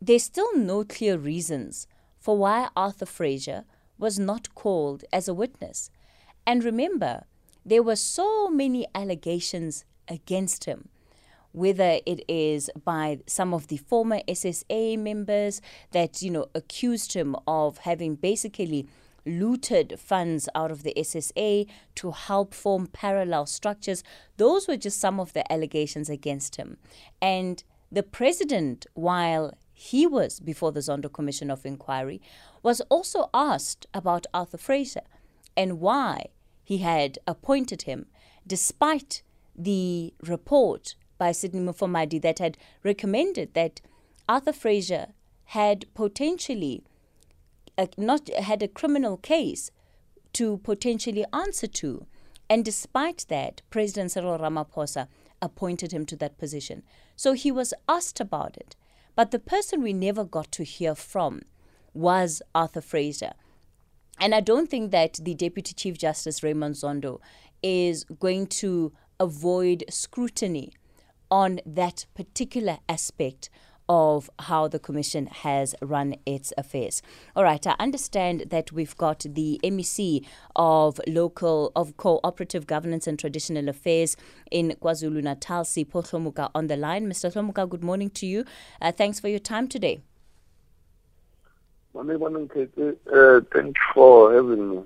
there's still no clear reasons for why Arthur Fraser was not called as a witness. And remember, there were so many allegations against him whether it is by some of the former SSA members that you know accused him of having basically looted funds out of the SSA to help form parallel structures. Those were just some of the allegations against him. And the president, while he was before the Zondo Commission of Inquiry, was also asked about Arthur Fraser and why he had appointed him, despite the report by Sydney Mufamadi that had recommended that Arthur Fraser had potentially a, not had a criminal case to potentially answer to. And despite that, President Cyril Ramaphosa appointed him to that position. So he was asked about it. But the person we never got to hear from was Arthur Fraser. And I don't think that the Deputy Chief Justice Raymond Zondo is going to avoid scrutiny on that particular aspect of how the Commission has run its affairs. All right, I understand that we've got the MEC of local, of cooperative governance and traditional affairs in KwaZulu Natal, Sipho Hlomuka, on the line. Mr. Hlomuka, good morning to you. Uh, thanks for your time today. Uh, thanks for having me.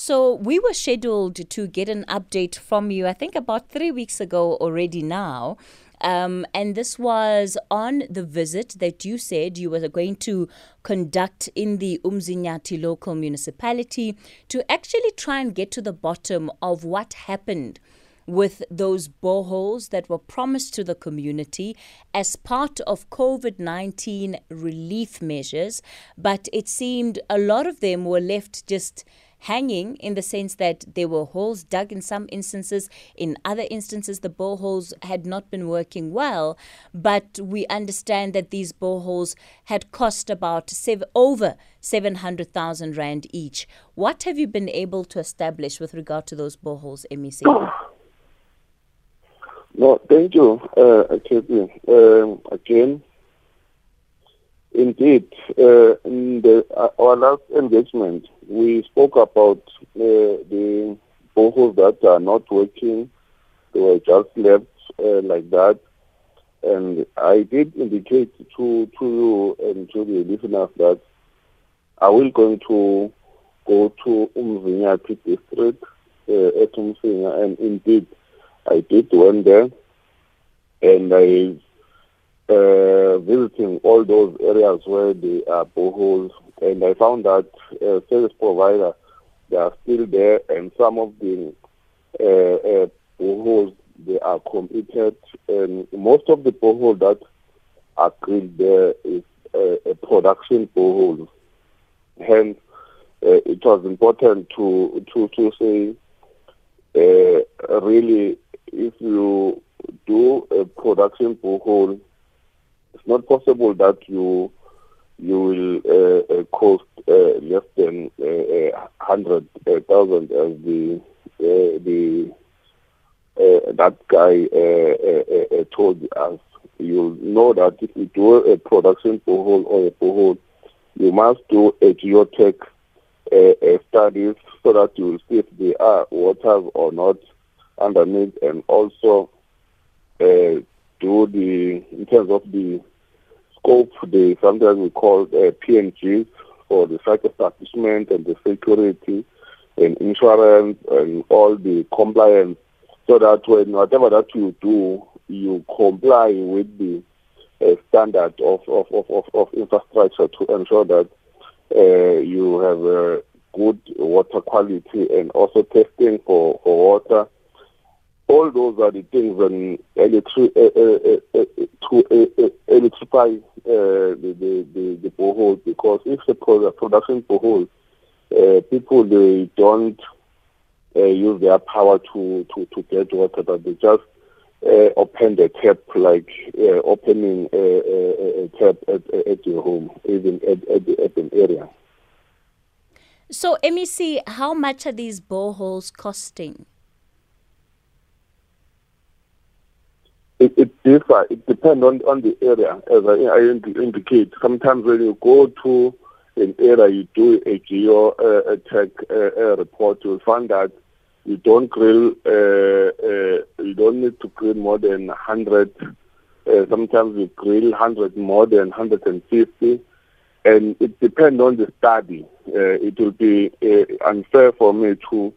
So we were scheduled to get an update from you, I think about three weeks ago already now. Um, and this was on the visit that you said you were going to conduct in the Umzinyathi local municipality to actually try and get to the bottom of what happened with those boreholes that were promised to the community as part of COVID 19 relief measures. But it seemed a lot of them were left just hanging in the sense that there were holes dug in some instances. In other instances, the boreholes had not been working well. But we understand that these boreholes had cost about seven, over 700,000 Rand each. What have you been able to establish with regard to those boreholes, MEC? No, thank you, uh, Um, again, Indeed, uh, in the, uh, our last engagement, we spoke about uh, the boreholes that are not working. They were just left uh, like that. And I did indicate to, to you and to the listeners that I will going to go to Umzinyathi district uh, at Umsinga. And indeed, I did went there. And I uh, visiting all those areas where there are boreholes, and I found that uh, service provider they are still there, and some of the uh, uh, they are completed, and most of the boreholes that are drilled there is a production borehole. Hence, uh, it was important to to to say uh, really if you do a production borehole it's not possible that you you will uh, uh, cost uh, less than uh, hundred thousand as the uh, the uh, that guy told us. You know that if you do a production borehole or a borehole, you must do a geotech studies so that you will see if there are waters or not underneath, and also do the in terms of the scope, the sometimes we call uh, PNGs for the site establishment and the security and insurance and all the compliance, so that when whatever that you do, you comply with the uh, standard of, of, of, of, infrastructure to ensure that uh, you have a good water quality and also testing for, for water all those are the things and electri- uh, uh, uh, to eh, eh, electrify eh, the, the, the, the borehole because if the production borehole, people they don't use their power to, to, to get water, but they just open the tap like opening a, a, a tap at, at, your home, even at, at the urban area. So, MEC, how much are these boreholes costing? it, it differ. It depends on, on the area, as I, I indicate. Sometimes when you go to an area, you do a geo uh, tech uh, report, you'll find that you don't grill, uh, uh, you don't need to grill more than 100. Uh, sometimes you grill 100 more than 150. And it depends on the study. Uh, it will be unfair for me to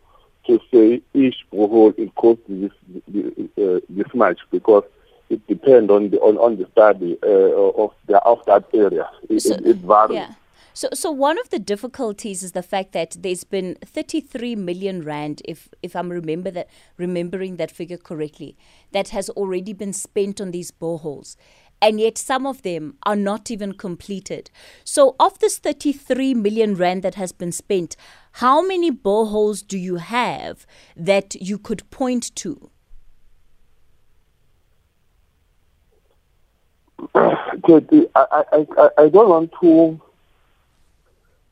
to say each borehole it costs this this much because it depends on the on, on the study uh, of the of that area. It, so, it, it varies. Yeah. So, so one of the difficulties is the fact that there's been 33 million rand, if if I'm remember that remembering that figure correctly, that has already been spent on these boreholes, and yet some of them are not even completed. So, of this 33 million rand that has been spent, how many boreholes do you have that you could point to? I, I, I, don't want to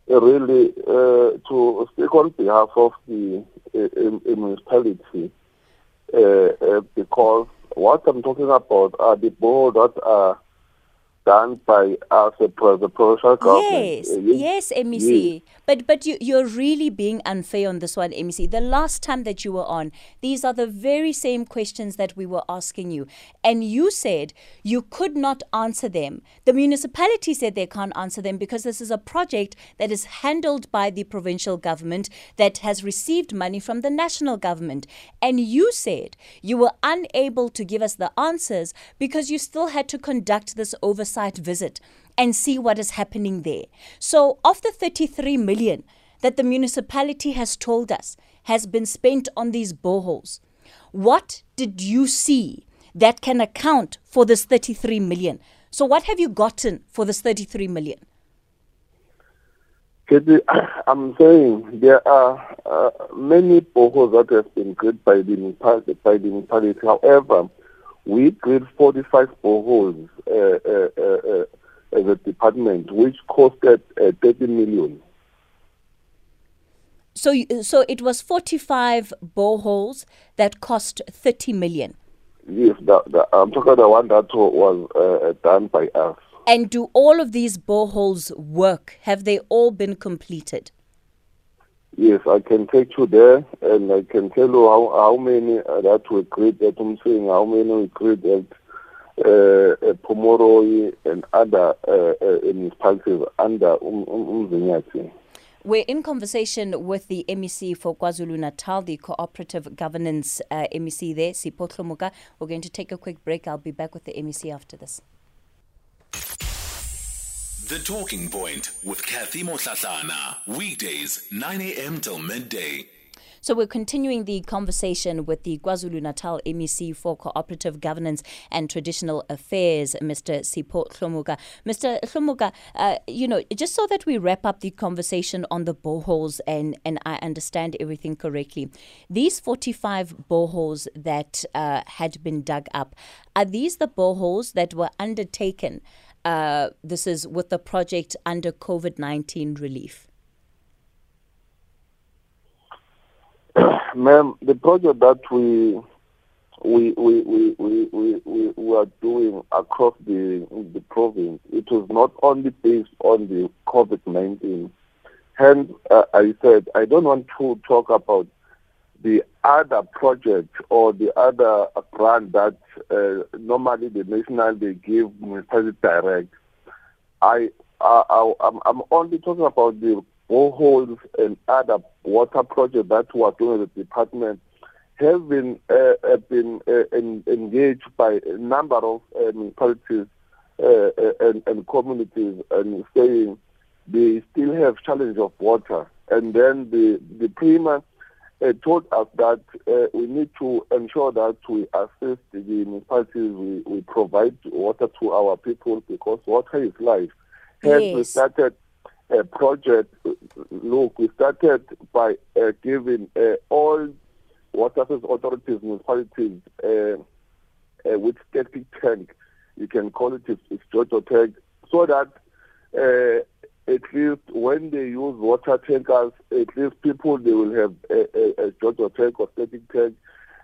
really uh, to speak on behalf of the uh, municipality uh, uh, because what I'm talking about are the board that are done by us, the, the provincial government. Yes, yes, MEC. Yes. But but you you're really being unfair on this one, MEC. The last time that you were on, these are the very same questions that we were asking you, and you said you could not answer them. The municipality said they can't answer them because this is a project that is handled by the provincial government that has received money from the national government, and you said you were unable to give us the answers because you still had to conduct this oversight visit and see what is happening there. So, of the 33 million that the municipality has told us has been spent on these boreholes, what did you see that can account for this 33 million? So, what have you gotten for this 33 million? I'm saying there are uh, many boreholes that have been grid by the, by the municipality. However, we drilled 45 boreholes uh, uh, uh, uh as a department, which costed uh, 30 million. So, so it was 45 boreholes that cost 30 million. Yes, the, the, I'm talking about the one that was uh, done by us. And do all of these boreholes work? Have they all been completed? Yes, I can take you there and I can tell you how, how many uh, that were created. I'm how many we created uh, Pomeroy and other uh, uh, municipalities under Umzinyathi. Um, we're in conversation with the MEC for KwaZulu Natal, the Cooperative Governance uh, MEC there, Sipho Hlomuka. We're going to take a quick break. I'll be back with the MEC after this. The Talking Point with Kathy Motlatlana. Weekdays, 9 a.m. till midday. So we're continuing the conversation with the KwaZulu Natal MEC for Cooperative Governance and Traditional Affairs, Mr. Sipho Hlomuka. Mr. Hlomuka, uh, you know, just so that we wrap up the conversation on the boreholes and, and I understand everything correctly, these 45 boreholes that uh, had been dug up, are these the boreholes that were undertaken? Uh, this is with the project under COVID 19 relief. Ma'am, the project that we we we, we, we, we, we are doing across the the province, it was not only based on the COVID nineteen. Hence, uh, I said I don't want to talk about the other project or the other grant that uh, normally the national they give municipality direct. I, I, I I'm, only talking about the boreholes and other water projects that we are doing the department have been uh, been uh, engaged by a number of uh, municipalities uh, uh, and, and, communities and saying they still have challenge of water. And then the the Premier uh, told us that we need to ensure that we assist the municipalities, we, we provide water to our people because water is life. Hence, yes. we started a project. Look, we started by uh, giving uh, all water authorities, municipalities uh, uh, with static tank. You can call it a Jojo tank, so that uh, at least when they use water tankers, at least people they will have a, a, a Jojo tank or static tank,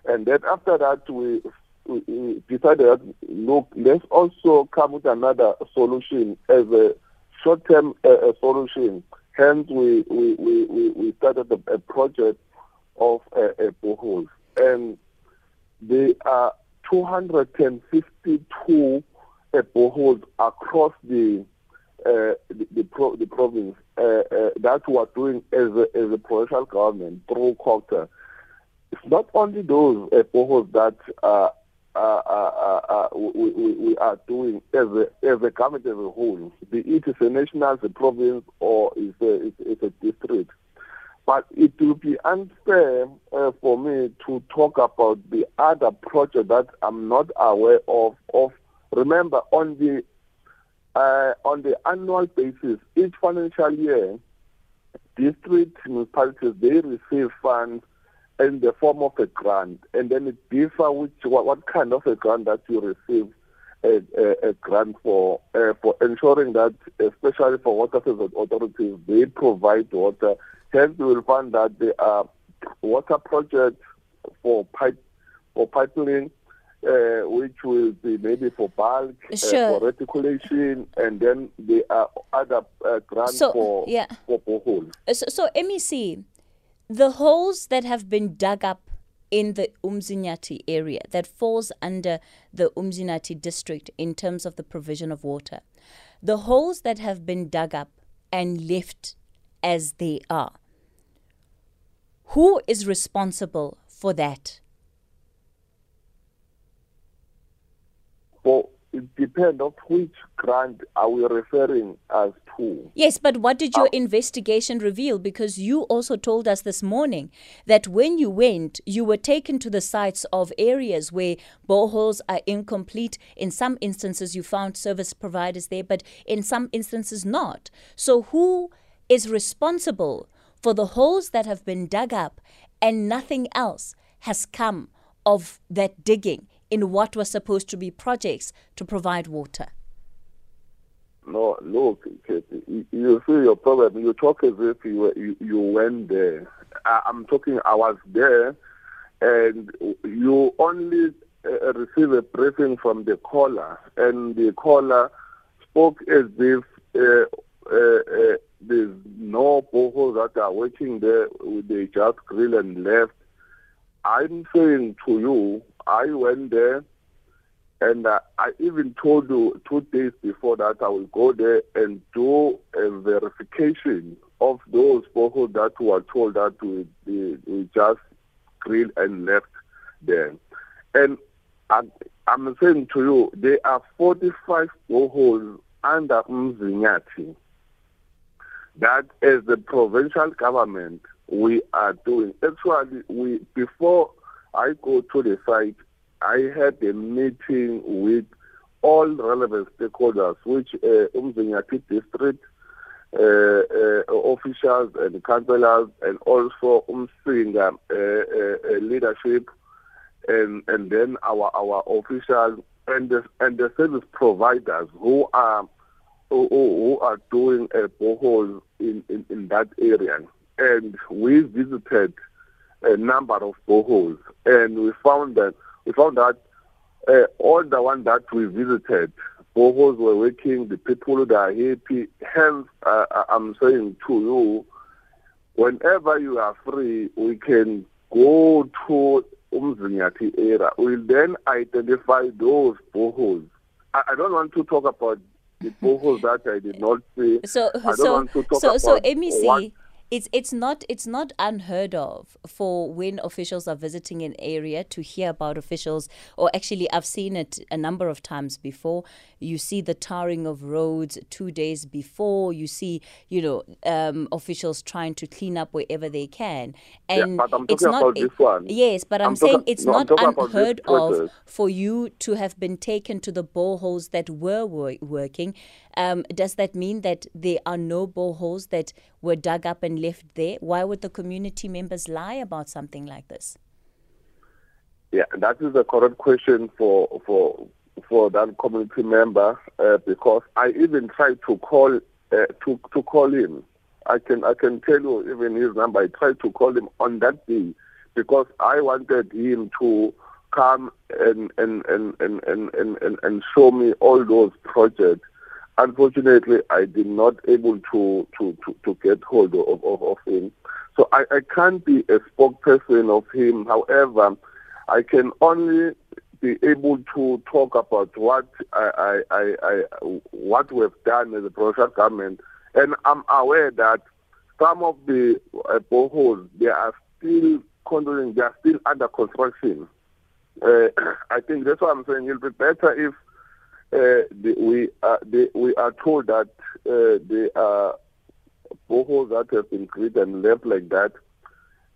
and then after that we we, decided that look, let's also come with another solution as a short-term uh, solution. Hence, we we we we started a, a project of uh, a boreholes, and there are 252 uh, boreholes across the uh, the, the, pro, the province uh, uh, that we are doing as a, as a provincial government through COGTA. It's not only those uh, that uh, uh, uh, we, we, we, are doing as a, as a government as a whole, be it is a national, a province, or it's a, it's, it's a district. But it will be unfair for me to talk about the other project that I'm not aware of. Of remember on the uh, on the annual basis, each financial year, district municipalities they receive funds in the form of a grant, and then it differs which what, what kind of a grant that you receive a, a, a grant for uh, for ensuring that, especially for water service authorities, they provide water. Hence, you will find that there are water projects for pipe for pipeline uh, which will be maybe for bulk, sure. uh, for reticulation, and then there are other uh, grants so, for, yeah. for boreholes. So, so MEC, the holes that have been dug up in the Umzinyathi area that falls under the Umzinyathi district in terms of the provision of water, the holes that have been dug up and left as they are, who is responsible for that? For it depends on which grant are we referring as to. Yes, but what did your uh, investigation reveal? Because you also told us this morning that when you went, you were taken to the sites of areas where boreholes are incomplete. In some instances, you found service providers there, but in some instances, not. So, who is responsible for the holes that have been dug up and nothing else has come of that digging? In what was supposed to be projects to provide water? No, look, you see your problem. You talk as if you you, you went there. I, am talking. I was there, and you only uh, receive a briefing from the caller, and the caller spoke as if uh, uh, uh, there's no boreholes that are working there. They just grill and left. I'm saying to you, I went there and uh, I even told you two days before that I will go there and do a verification of those people that were told that we, we, we just grilled and left there. And I, I'm saying to you, there are 45 boreholes under Umzinyathi that as the provincial government we are doing. Actually, we before I go to the site, I had a meeting with all relevant stakeholders, which uh, Umzinyathi district uh, uh, officials and councillors, and also Umsinga uh, uh, uh, leadership, and and then our our officials and the, and the service providers who are who, who are doing a borehole in, in, in that area. And we visited a number of boreholes, and we found that we found that uh, all the ones that we visited, boreholes were working. The people that are happy. Hence, uh, I'm saying to you, whenever you are free, we can go to Umzinyathi area. We'll then identify those boreholes. I, I don't want to talk about the boreholes that I did not see. So, so, so, so, MEC it's it's not it's not unheard of for when officials are visiting an area to hear about officials or actually I've seen it a number of times before. You see the tarring of roads 2 days before. You see you know um, officials trying to clean up wherever they can. And yeah, it's not yes but I'm, I'm saying talking, it's no, not unheard of for you to have been taken to the boreholes that were wor- working um, does that mean that there are no boreholes that were dug up and left there? Why would the community members lie about something like this? Yeah, that is a correct question for for for that community member uh, because I even tried to call uh, to to call him. I can I can tell you even his number. I tried to call him on that day because I wanted him to come and and, and, and, and, and, and, and show me all those projects. Unfortunately, I did not able to, to, to, to get hold of, of, of him. So I, I can't be a spokesperson of him. However, I can only be able to talk about what I, I, I, I what we've done as a provincial government, and I'm aware that some of the uh, boreholes they are still they are still under construction. Uh, I think that's what I'm saying. It'll be better if uh, we are the, we are told that uh, the uh, boreholes that have been created and left like that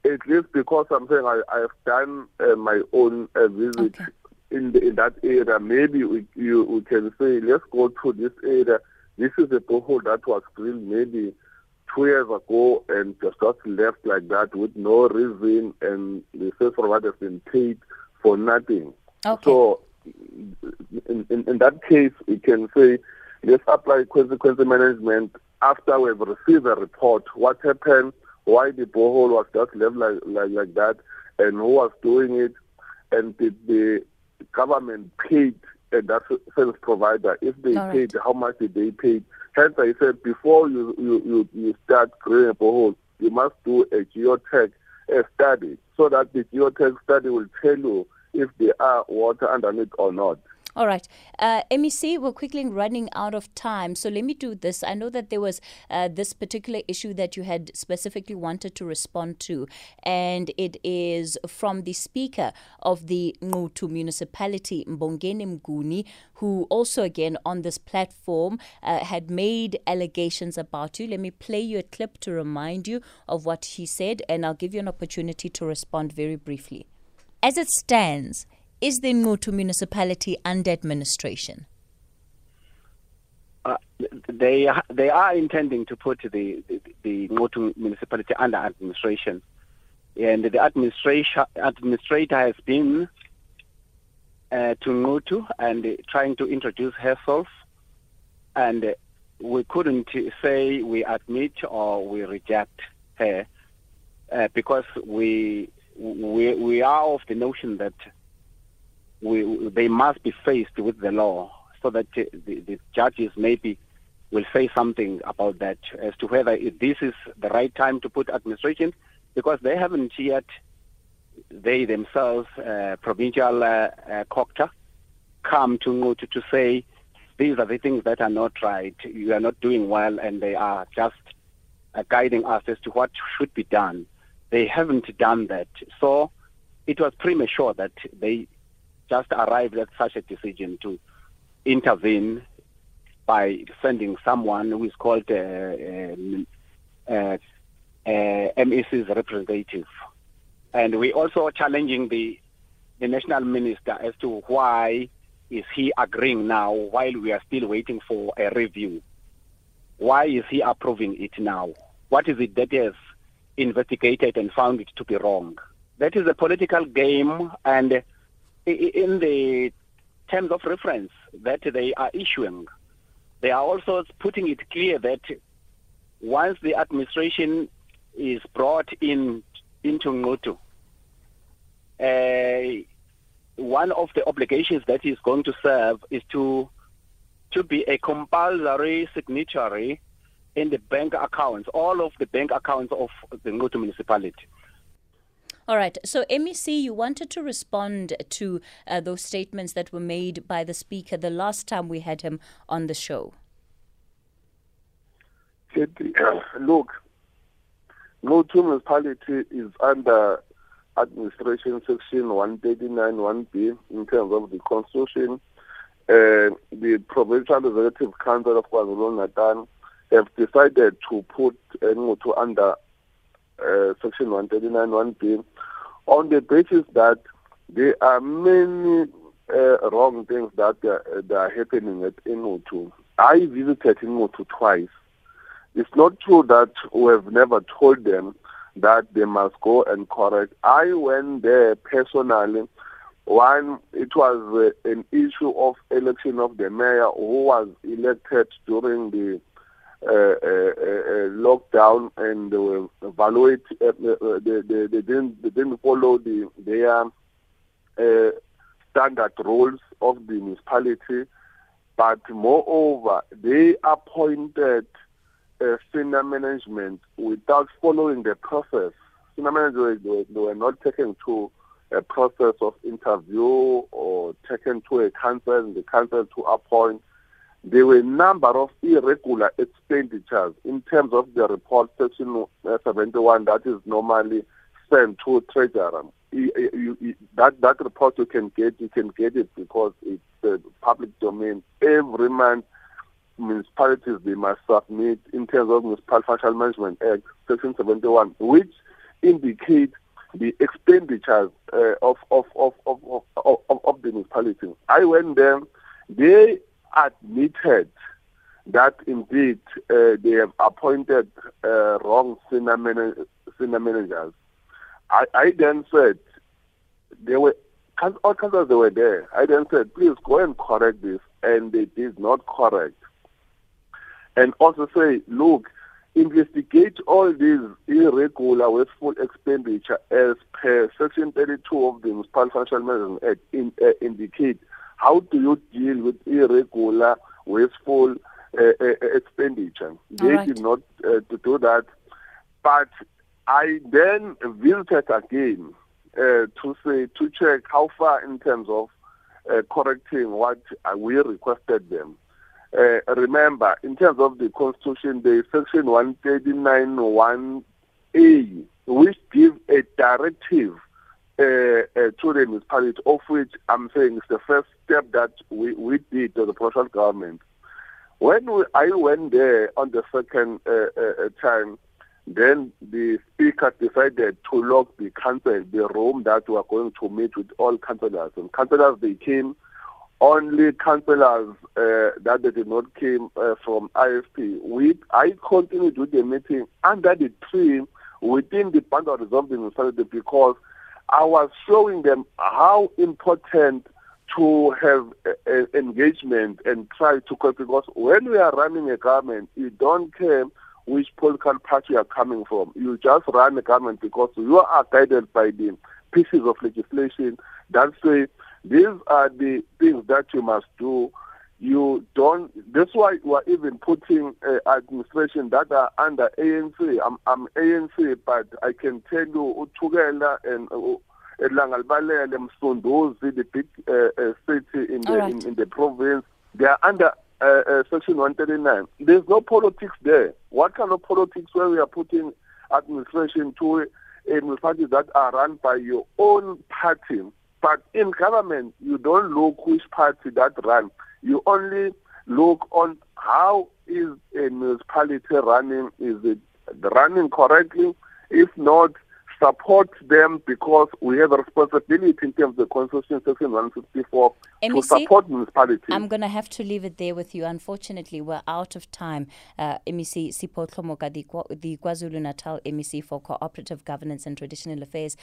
at least because I'm I, I've done uh, my own uh, visit okay. in the, in that area, maybe we, you, we can say, let's go to this area. This is a borehole that was drilled maybe two years ago and just left like that with no reason, and the service provider has been paid for nothing. Okay. So, in, in, in that case, we can say, let's apply consequence management after we've received a report. What happened? why the borehole was just left like, like, like that and who was doing it and did the government paid and that service provider if they All paid right. how much did they pay hence i said before you you you, you start creating a borehole you must do a geotech study so that the geotech study will tell you if there are water underneath or not All right. Uh, MEC, we're quickly running out of time. So let me do this. I know that there was uh, this particular issue that you had specifically wanted to respond to, and it is from the Speaker of the Nquthu municipality, Mbongeni Mguni, who also, again, on this platform uh, had made allegations about you. Let me play you a clip to remind you of what he said, and I'll give you an opportunity to respond very briefly. As it stands, is the Nquthu municipality under administration? Uh, they they are intending to put the the, the Nquthu municipality under administration, and the administration administrator has been uh, to Nquthu and uh, trying to introduce herself, and we couldn't say we admit or we reject her uh, because we we we are of the notion that we, they must be faced with the law so that the, the judges maybe will say something about that as to whether this is the right time to put administration because they haven't yet, they themselves, uh, provincial uh, uh, COGTA, come to, to, to say these are the things that are not right, you are not doing well, and they are just uh, guiding us as to what should be done. They haven't done that. So it was premature that they just arrived at such a decision to intervene by sending someone who is called uh, um, uh, uh, MEC's representative. And we are also challenging the the national minister as to why is he agreeing now while we are still waiting for a review. Why is he approving it now? What is it that has investigated and found it to be wrong? That is a political game and in the terms of reference that they are issuing, they are also putting it clear that once the administration is brought in into Nquthu, uh, one of the obligations that is going to serve is to to be a compulsory signatory in the bank accounts, all of the bank accounts of the Nquthu municipality. All right. So, MEC, you wanted to respond to uh, those statements that were made by the Speaker the last time we had him on the show. Look, Nquthu municipality is under administration section 139.1b in terms of the constitution. Uh, the provincial executive council of KwaZulu-Natal have decided to put Nquthu under uh, section 139.1b on the basis that there are many uh, wrong things that are, that are happening at Nquthu. I visited Nquthu twice. It's not true that we have never told them that they must go and correct. I went there personally. One, it was uh, an issue of election of the mayor who was elected during the Uh, uh, uh, lockdown and evaluate. Uh, they, they, they, didn't they didn't follow the their standard roles of the municipality, but moreover, they appointed uh, senior management without following the process. Senior management they, they were not taken to a process of interview or taken to a council and the council to appoint. There were a number of irregular expenditures in terms of the report section uh, 71 that is normally sent to treasurer. That that report you can get, you can get it because it's the public domain. Every month, municipalities they must submit in terms of Municipal Financial Management Act, Section 71, which indicate the expenditures uh, of, of, of, of, of, of, of the municipality. I went there, they admitted that indeed uh, they have appointed uh, wrong senior, man- senior managers. I, I then said, they were all councils they were there. I then said, please go and correct this, and they did not correct. And also say, look, investigate all these irregular wasteful expenditure as per Section 32 of the Municipal Financial Management Act in, uh, indicate how do you deal with irregular wasteful uh, uh, expenditure. They right. did not uh, to do that, but I then visited again uh, to say to check how far in terms of uh, correcting what we requested them. Uh, remember, in terms of the Constitution, is Section 139.1a, which gives a directive to the municipality, of which I'm saying is the first step that we, we did to the provincial government. When we, I went there on the second uh, uh, time, then the speaker decided to lock the council, the room that we are going to meet with all councillors. And councillors, they came, only councillors uh, that they did not came uh, from IFP. We, I continued with the meeting under the tree within the boundaries of the municipality because I was showing them how important to have uh, uh, engagement and try to cope because when we are running a government, you don't care which political party you are coming from. You just run a government because you are guided by the pieces of legislation that say these are the things that you must do. You don't. That's why we are even putting uh, administration that are under ANC. I'm, I'm ANC, but I can tell you, uThukela and uh, Langalibalele, Msunduzi, the big uh, uh, city in the right. in, in the province, they are under uh, uh, Section 139. There's no politics there. What kind of politics where we are putting administration to a municipality that are run by your own party? But in government, you don't look which party that run. You only look on how is a municipality running. Is it running correctly? If not, support them because we have a responsibility in terms of the Constitution, Section 164, to support municipalities. I'm going to have to leave it there with you. Unfortunately, we're out of time. Uh, MEC Sipho Hlomuka, the, the KwaZulu Natal MEC for Cooperative Governance and Traditional Affairs.